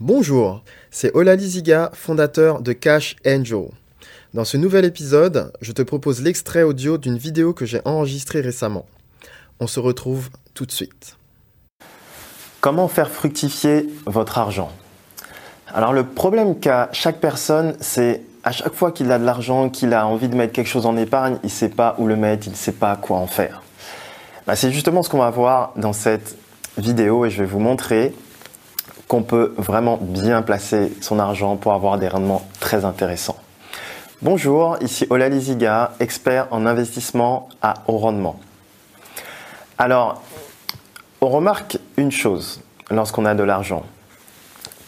Bonjour, c'est Olali Ziga, fondateur de Cash Angel. Dans ce nouvel épisode, je te propose l'extrait audio d'une vidéo que j'ai enregistrée récemment. On se retrouve tout de suite. Comment faire fructifier votre argent? Alors le problème qu'a chaque personne, c'est à chaque fois qu'il a de l'argent, qu'il a envie de mettre quelque chose en épargne, il ne sait pas où le mettre, il ne sait pas quoi en faire. Bah, c'est justement ce qu'on va voir dans cette vidéo et je vais vous montrer qu'on peut vraiment bien placer son argent pour avoir des rendements très intéressants. Bonjour, ici Ola Liziga, expert en investissement à haut rendement. Alors, on remarque une chose lorsqu'on a de l'argent.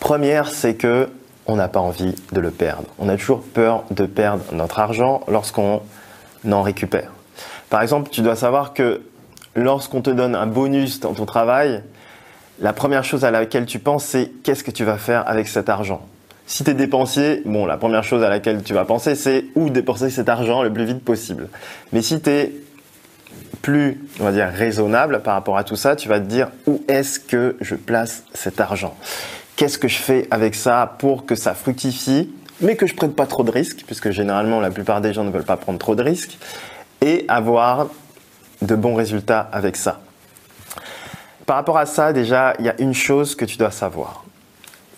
Première, c'est que on n'a pas envie de le perdre. On a toujours peur de perdre notre argent lorsqu'on en récupère. Par exemple, tu dois savoir que lorsqu'on te donne un bonus dans ton travail, la première chose à laquelle tu penses, c'est qu'est-ce que tu vas faire avec cet argent? Si tu es dépensier, bon, la première chose à laquelle tu vas penser, c'est où dépenser cet argent le plus vite possible. Mais si tu es plus, on va dire, raisonnable par rapport à tout ça, tu vas te dire où est-ce que je place cet argent? Qu'est-ce que je fais avec ça pour que ça fructifie, mais que je prenne pas trop de risques, puisque généralement la plupart des gens ne veulent pas prendre trop de risques, et avoir de bons résultats avec ça? Par rapport à ça, déjà, il y a une chose que tu dois savoir.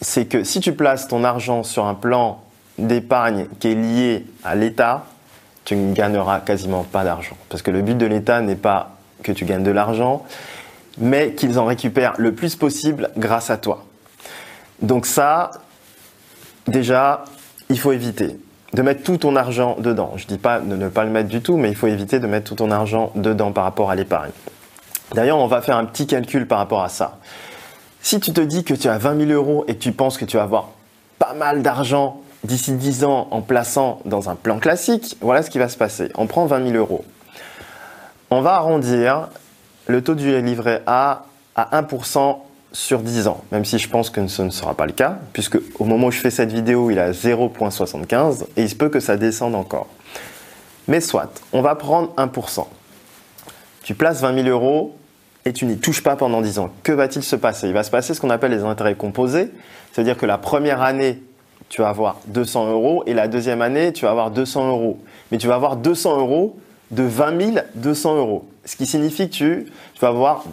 C'est que si tu places ton argent sur un plan d'épargne qui est lié à l'État, tu ne gagneras quasiment pas d'argent. Parce que le but de l'État n'est pas que tu gagnes de l'argent, mais qu'ils en récupèrent le plus possible grâce à toi. Donc ça, déjà, il faut éviter de mettre tout ton argent dedans. Je ne dis pas de ne pas le mettre du tout, mais il faut éviter de mettre tout ton argent dedans par rapport à l'épargne. D'ailleurs, on va faire un petit calcul par rapport à ça. Si tu te dis que tu as 20 000 euros et que tu penses que tu vas avoir pas mal d'argent d'ici 10 ans en plaçant dans un plan classique, voilà ce qui va se passer. On prend 20 000 euros. On va arrondir le taux du livret A à 1% sur 10 ans, même si je pense que ce ne sera pas le cas, puisque au moment où je fais cette vidéo, il est à 0,75 et il se peut que ça descende encore. Mais soit, on va prendre 1%. Tu places 20 000 euros et tu n'y touches pas pendant 10 ans. Que va-t-il se passer? Il va se passer ce qu'on appelle les intérêts composés, c'est-à-dire que la première année, tu vas avoir 200 euros et la deuxième année, tu vas avoir 200 euros. Mais tu vas avoir 200 euros de 20 200 euros. Ce qui signifie que tu, vas avoir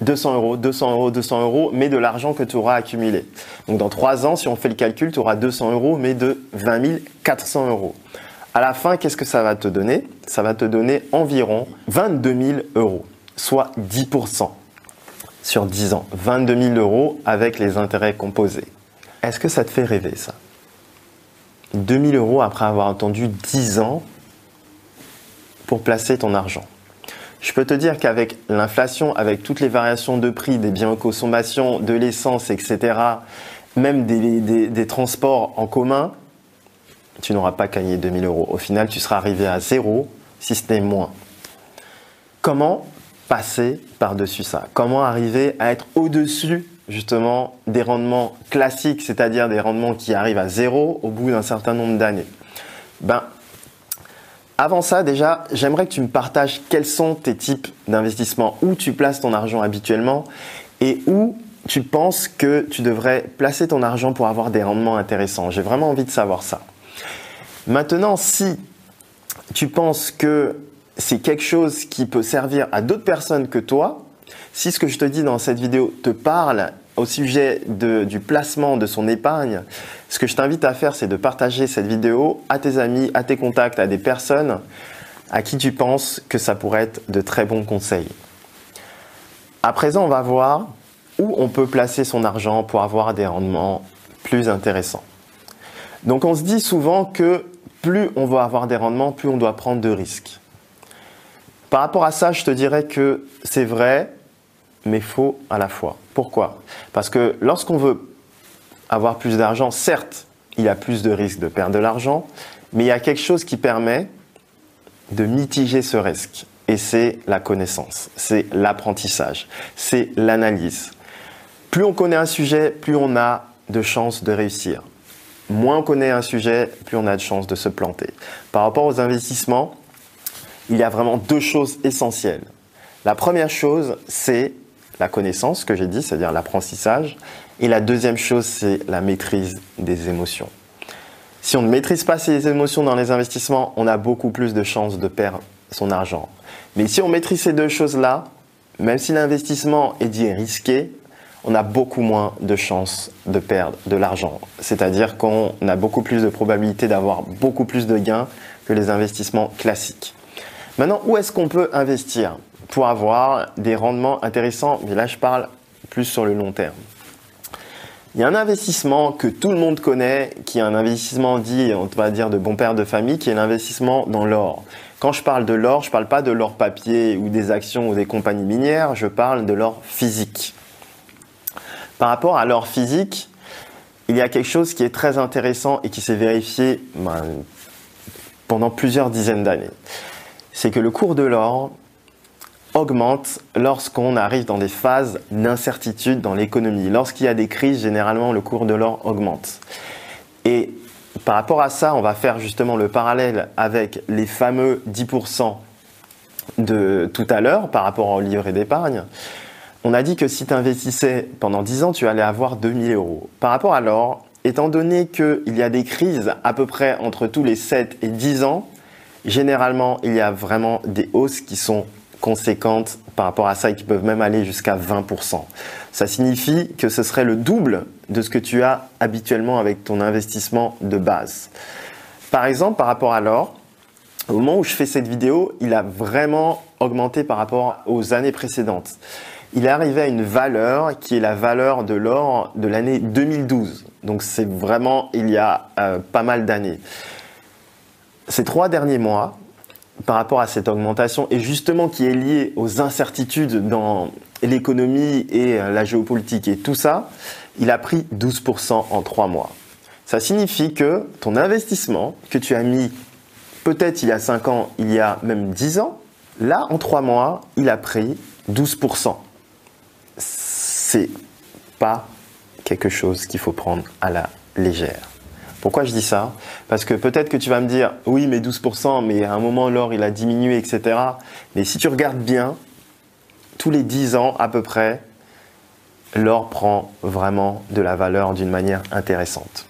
200 euros, 200 euros, 200 euros, mais de l'argent que tu auras accumulé. Donc dans 3 ans, si on fait le calcul, tu auras 200 euros, mais de 20 400 euros. À la fin, qu'est-ce que ça va te donner? Ça va te donner environ 22 000 euros, soit 10% sur 10 ans. 22 000 euros avec les intérêts composés. Est-ce que ça te fait rêver ça? 2000 euros après avoir attendu 10 ans pour placer ton argent. Je peux te dire qu'avec l'inflation, avec toutes les variations de prix des biens de consommation, de l'essence, etc., même des, transports en commun, tu n'auras pas gagné 2000 euros. Au final, tu seras arrivé à zéro, si ce n'est moins. Comment passer par-dessus ça Comment arriver à être au-dessus justement des rendements classiques, c'est-à-dire des rendements qui arrivent à zéro au bout d'un certain nombre d'années? Ben, avant ça, déjà, j'aimerais que tu me partages quels sont tes types d'investissements, où tu places ton argent habituellement et où tu penses que tu devrais placer ton argent pour avoir des rendements intéressants. J'ai vraiment envie de savoir ça. Maintenant, si tu penses que c'est quelque chose qui peut servir à d'autres personnes que toi, si ce que je te dis dans cette vidéo te parle au sujet du placement de son épargne, ce que je t'invite à faire, c'est de partager cette vidéo à tes amis, à tes contacts, à des personnes à qui tu penses que ça pourrait être de très bons conseils. À présent, on va voir où on peut placer son argent pour avoir des rendements plus intéressants. Donc on se dit souvent que plus on va avoir des rendements, plus on doit prendre de risques. Par rapport à ça, je te dirais que c'est vrai, mais faux à la fois. Pourquoi? Parce que lorsqu'on veut avoir plus d'argent, certes, il y a plus de risques de perdre de l'argent, mais il y a quelque chose qui permet de mitiger ce risque. Et c'est la connaissance, c'est l'apprentissage, c'est l'analyse. Plus on connaît un sujet, plus on a de chances de réussir. Moins on connaît un sujet, plus on a de chances de se planter. Par rapport aux investissements, il y a vraiment deux choses essentielles. La première chose, c'est la connaissance que j'ai dit, c'est-à-dire l'apprentissage. Et la deuxième chose, c'est la maîtrise des émotions. Si on ne maîtrise pas ses émotions dans les investissements, on a beaucoup plus de chances de perdre son argent. Mais si on maîtrise ces deux choses-là, même si l'investissement est dit risqué, on a beaucoup moins de chances de perdre de l'argent. C'est-à-dire qu'on a beaucoup plus de probabilité d'avoir beaucoup plus de gains que les investissements classiques. Maintenant, où est-ce qu'on peut investir pour avoir des rendements intéressants? Mais là, je parle plus sur le long terme. Il y a un investissement que tout le monde connaît, qui est un investissement dit, on va dire, de bon père de famille, qui est l'investissement dans l'or. Quand je parle de l'or, je ne parle pas de l'or papier ou des actions ou des compagnies minières, je parle de l'or physique. Par rapport à l'or physique, il y a quelque chose qui est très intéressant et qui s'est vérifié ben, pendant plusieurs dizaines d'années. C'est que le cours de l'or augmente lorsqu'on arrive dans des phases d'incertitude dans l'économie. Lorsqu'il y a des crises, généralement, le cours de l'or augmente. Et par rapport à ça, on va faire justement le parallèle avec les fameux 10% de tout à l'heure par rapport au livret d'épargne. On a dit que si tu investissais pendant 10 ans, tu allais avoir 2000 euros. Par rapport à l'or, étant donné qu'il y a des crises à peu près entre tous les 7 et 10 ans, généralement, il y a vraiment des hausses qui sont conséquentes par rapport à ça et qui peuvent même aller jusqu'à 20%. Ça signifie que ce serait le double de ce que tu as habituellement avec ton investissement de base. Par exemple, par rapport à l'or, au moment où je fais cette vidéo, il a vraiment augmenté par rapport aux années précédentes. Il est arrivé à une valeur qui est la valeur de l'or de l'année 2012. Donc c'est vraiment il y a euh, pas mal d'années. Ces trois derniers mois, par rapport à cette augmentation et justement qui est liée aux incertitudes dans l'économie et euh, la géopolitique et tout ça, il a pris 12% en trois mois. Ça signifie que ton investissement que tu as mis peut-être il y a 5 ans, il y a même 10 ans, là en trois mois, il a pris 12%. C'est pas quelque chose qu'il faut prendre à la légère. Pourquoi je dis ça? Parce que peut-être que tu vas me dire, oui, mais 12%, mais à un moment, l'or, il a diminué, etc. Mais si tu regardes bien, tous les 10 ans à peu près, l'or prend vraiment de la valeur d'une manière intéressante.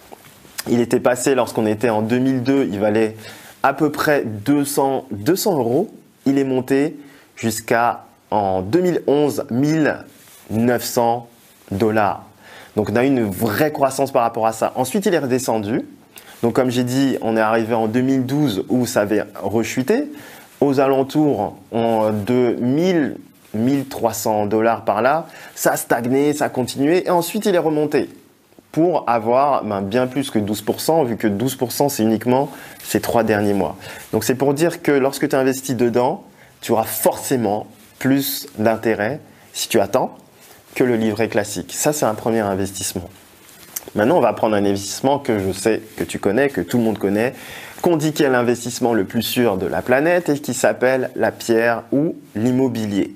Il était passé, lorsqu'on était en 2002, il valait à peu près 200, 200 euros. Il est monté jusqu'à, en 2011, 1900 dollars. Donc on a eu une vraie croissance par rapport à ça. Ensuite, il est redescendu. Donc comme j'ai dit, on est arrivé en 2012 où ça avait rechuté. Aux alentours de 1000, 1300 dollars par là, ça a stagné, ça a continué et ensuite il est remonté pour avoir ben, bien plus que 12%, vu que 12% c'est uniquement ces trois derniers mois. Donc c'est pour dire que lorsque tu investis dedans, tu auras forcément plus d'intérêt si tu attends que le livret classique. Ça, c'est un premier investissement. Maintenant, on va prendre un investissement que je sais que tu connais, que tout le monde connaît, qu'on dit qu'il est l'investissement le plus sûr de la planète et qui s'appelle la pierre ou l'immobilier.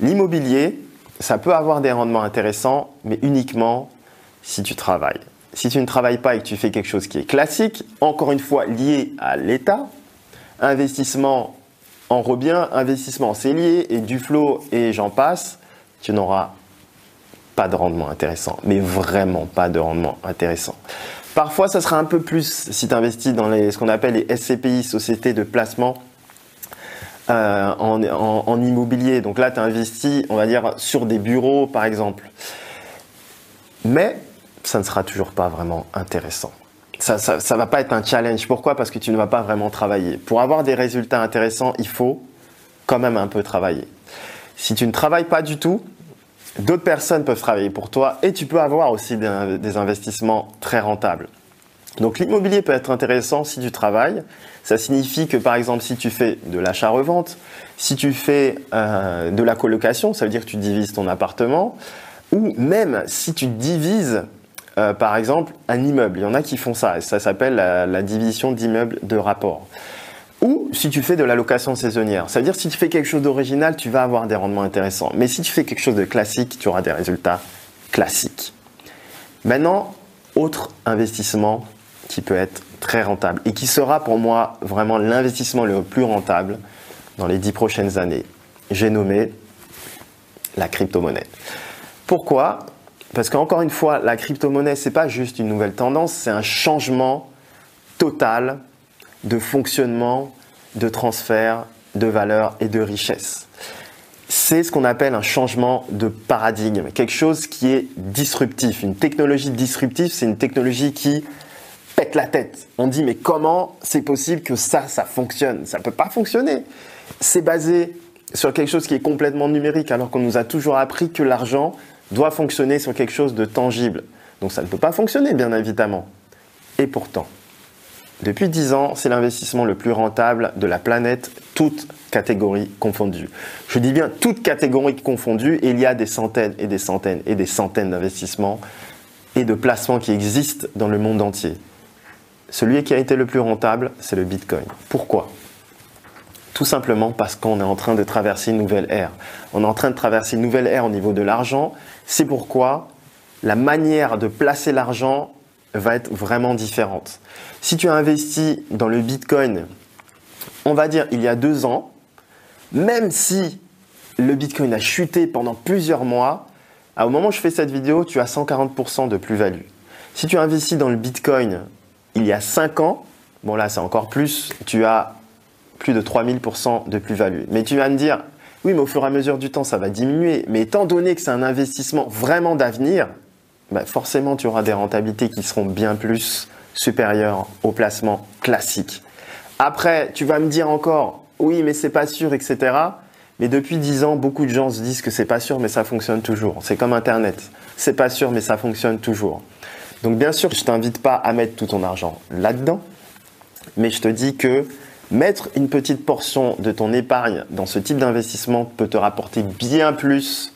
L'immobilier, ça peut avoir des rendements intéressants, mais uniquement si tu travailles. Si tu ne travailles pas et que tu fais quelque chose qui est classique, encore une fois lié à l'État, investissement en rebien, investissement c'est lié et du flot et j'en passe, tu n'auras pas de rendement intéressant, mais vraiment pas de rendement intéressant. Parfois, ça sera un peu plus si tu investis dans les, ce qu'on appelle les SCPI, sociétés de placement euh, en, immobilier. Donc là, tu investis, on va dire, sur des bureaux, par exemple. Mais ça ne sera toujours pas vraiment intéressant. Ça ne va pas être un challenge. Pourquoi? Parce que tu ne vas pas vraiment travailler. Pour avoir des résultats intéressants, il faut quand même un peu travailler. Si tu ne travailles pas du tout, d'autres personnes peuvent travailler pour toi et tu peux avoir aussi des, investissements très rentables. Donc l'immobilier peut être intéressant si tu travailles. Ça signifie que par exemple si tu fais de l'achat-revente, si tu fais euh, de la colocation, ça veut dire que tu divises ton appartement, ou même si tu divises euh, par exemple un immeuble. Il y en a qui font ça, ça s'appelle la, division d'immeuble de rapport. Ou si tu fais de la location saisonnière. C'est-à-dire si tu fais quelque chose d'original, tu vas avoir des rendements intéressants. Mais si tu fais quelque chose de classique, tu auras des résultats classiques. Maintenant, autre investissement qui peut être très rentable et qui sera pour moi vraiment l'investissement le plus rentable dans les dix prochaines années. J'ai nommé la crypto-monnaie. Pourquoi? Parce qu'encore une fois, la crypto-monnaie, ce n'est pas juste une nouvelle tendance, c'est un changement total de fonctionnement, de transfert, de valeur et de richesse. C'est ce qu'on appelle un changement de paradigme, quelque chose qui est disruptif. Une technologie disruptive, c'est une technologie qui pète la tête. On dit mais comment c'est possible que ça, ça fonctionne? Ça ne peut pas fonctionner. C'est basé sur quelque chose qui est complètement numérique alors qu'on nous a toujours appris que l'argent doit fonctionner sur quelque chose de tangible. Donc ça ne peut pas fonctionner bien évidemment. Et pourtant, depuis 10 ans, c'est l'investissement le plus rentable de la planète, toutes catégories confondues. Je dis bien toutes catégories confondues, il y a des centaines et des centaines et des centaines d'investissements et de placements qui existent dans le monde entier. Celui qui a été le plus rentable, c'est le Bitcoin. Pourquoi? Tout simplement parce qu'on est en train de traverser une nouvelle ère. On est en train de traverser une nouvelle ère au niveau de l'argent. C'est pourquoi la manière de placer l'argent va être vraiment différente. Si tu as investi dans le Bitcoin, on va dire il y a deux ans, même si le Bitcoin a chuté pendant plusieurs mois, au moment où je fais cette vidéo, tu as 140% de plus-value. Si tu as investi dans le Bitcoin il y a 5 ans, bon là c'est encore plus, tu as plus de 3000% de plus-value. Mais tu vas me dire, oui, mais au fur et à mesure du temps, ça va diminuer. Mais étant donné que c'est un investissement vraiment d'avenir, bah, forcément, tu auras des rentabilités qui seront bien plus supérieures au placement classique. Après, tu vas me dire encore, oui, mais c'est pas sûr, etc. Mais depuis 10 ans, beaucoup de gens se disent que c'est pas sûr, mais ça fonctionne toujours. C'est comme Internet. C'est pas sûr, mais ça fonctionne toujours. Donc bien sûr, je t'invite pas à mettre tout ton argent là-dedans, mais je te dis que mettre une petite portion de ton épargne dans ce type d'investissement peut te rapporter bien plus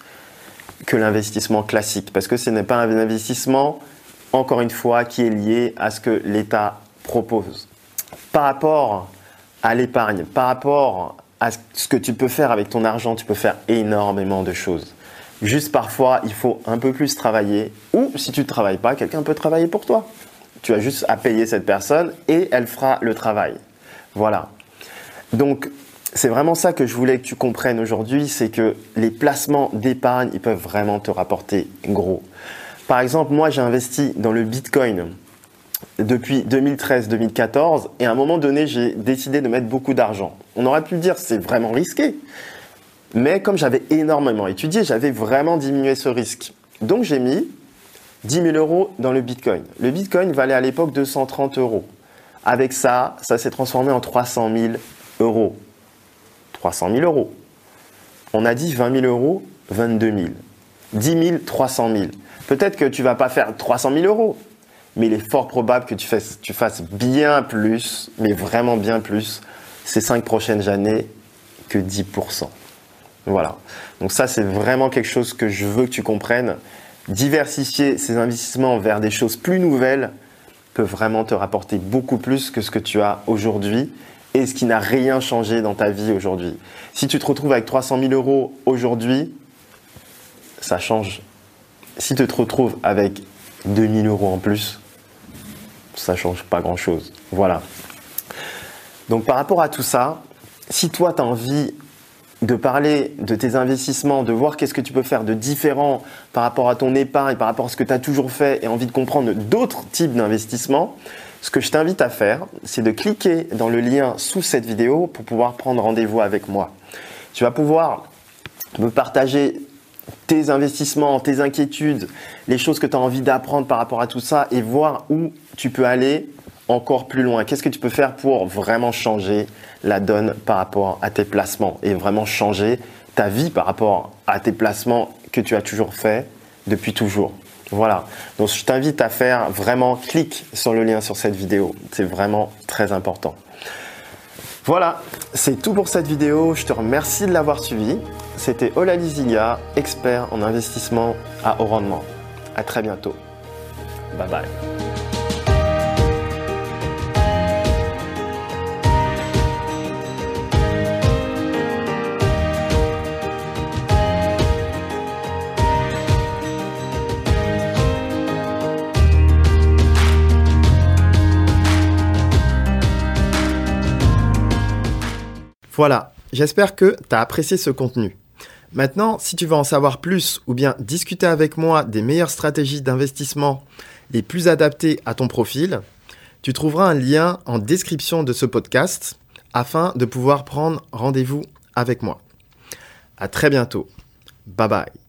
que l'investissement classique, parce que ce n'est pas un investissement, encore une fois, qui est lié à ce que l'État propose. Par rapport à l'épargne, par rapport à ce que tu peux faire avec ton argent, tu peux faire énormément de choses. Juste parfois, il faut un peu plus travailler. Ou si tu ne travailles pas, quelqu'un peut travailler pour toi. Tu as juste à payer cette personne et elle fera le travail. Voilà. Donc, c'est vraiment ça que je voulais que tu comprennes aujourd'hui, c'est que les placements d'épargne, ils peuvent vraiment te rapporter gros. Par exemple, moi, j'ai investi dans le Bitcoin depuis 2013-2014 et à un moment donné, j'ai décidé de mettre beaucoup d'argent. On aurait pu dire c'est vraiment risqué, mais comme j'avais énormément étudié, j'avais vraiment diminué ce risque. Donc j'ai mis 10 000 euros dans le Bitcoin. Le Bitcoin valait à l'époque 230 euros. Avec ça, ça s'est transformé en 300 000 euros. 300 000 euros. On a dit 20 000 euros, 22 000. 10 000, 300 000. Peut-être que tu vas pas faire 300 000 euros, mais il est fort probable que tu fasses, tu fasses bien plus, mais vraiment bien plus, ces cinq prochaines années que 10%. Voilà. Donc ça, c'est vraiment quelque chose que je veux que tu comprennes. Diversifier ces investissements vers des choses plus nouvelles peut vraiment te rapporter beaucoup plus que ce que tu as aujourd'hui et ce qui n'a rien changé dans ta vie aujourd'hui. Si tu te retrouves avec 300 000 euros aujourd'hui, ça change. Si tu te retrouves avec 2000 euros en plus, ça change pas grand chose. Voilà. Donc par rapport à tout ça, si toi tu as envie de parler de tes investissements, de voir qu'est-ce que tu peux faire de différent par rapport à ton épargne, par rapport à ce que tu as toujours fait et envie de comprendre d'autres types d'investissements, ce que je t'invite à faire, c'est de cliquer dans le lien sous cette vidéo pour pouvoir prendre rendez-vous avec moi. Tu vas pouvoir me partager tes investissements, tes inquiétudes, les choses que tu as envie d'apprendre par rapport à tout ça et voir où tu peux aller encore plus loin Qu'est-ce que tu peux faire pour vraiment changer la donne par rapport à tes placements et vraiment changer ta vie par rapport à tes placements que tu as toujours fait depuis toujours? Voilà. Donc je t'invite à faire vraiment clique sur le lien sur cette vidéo. C'est vraiment très important. Voilà, c'est tout pour cette vidéo. Je te remercie de l'avoir suivi. C'était Ola Liziga, expert en investissement à haut rendement. À très bientôt. Bye bye. Voilà, j'espère que tu as apprécié ce contenu. Maintenant, si tu veux en savoir plus ou bien discuter avec moi des meilleures stratégies d'investissement les plus adaptées à ton profil, tu trouveras un lien en description de ce podcast afin de pouvoir prendre rendez-vous avec moi. À très bientôt. Bye bye.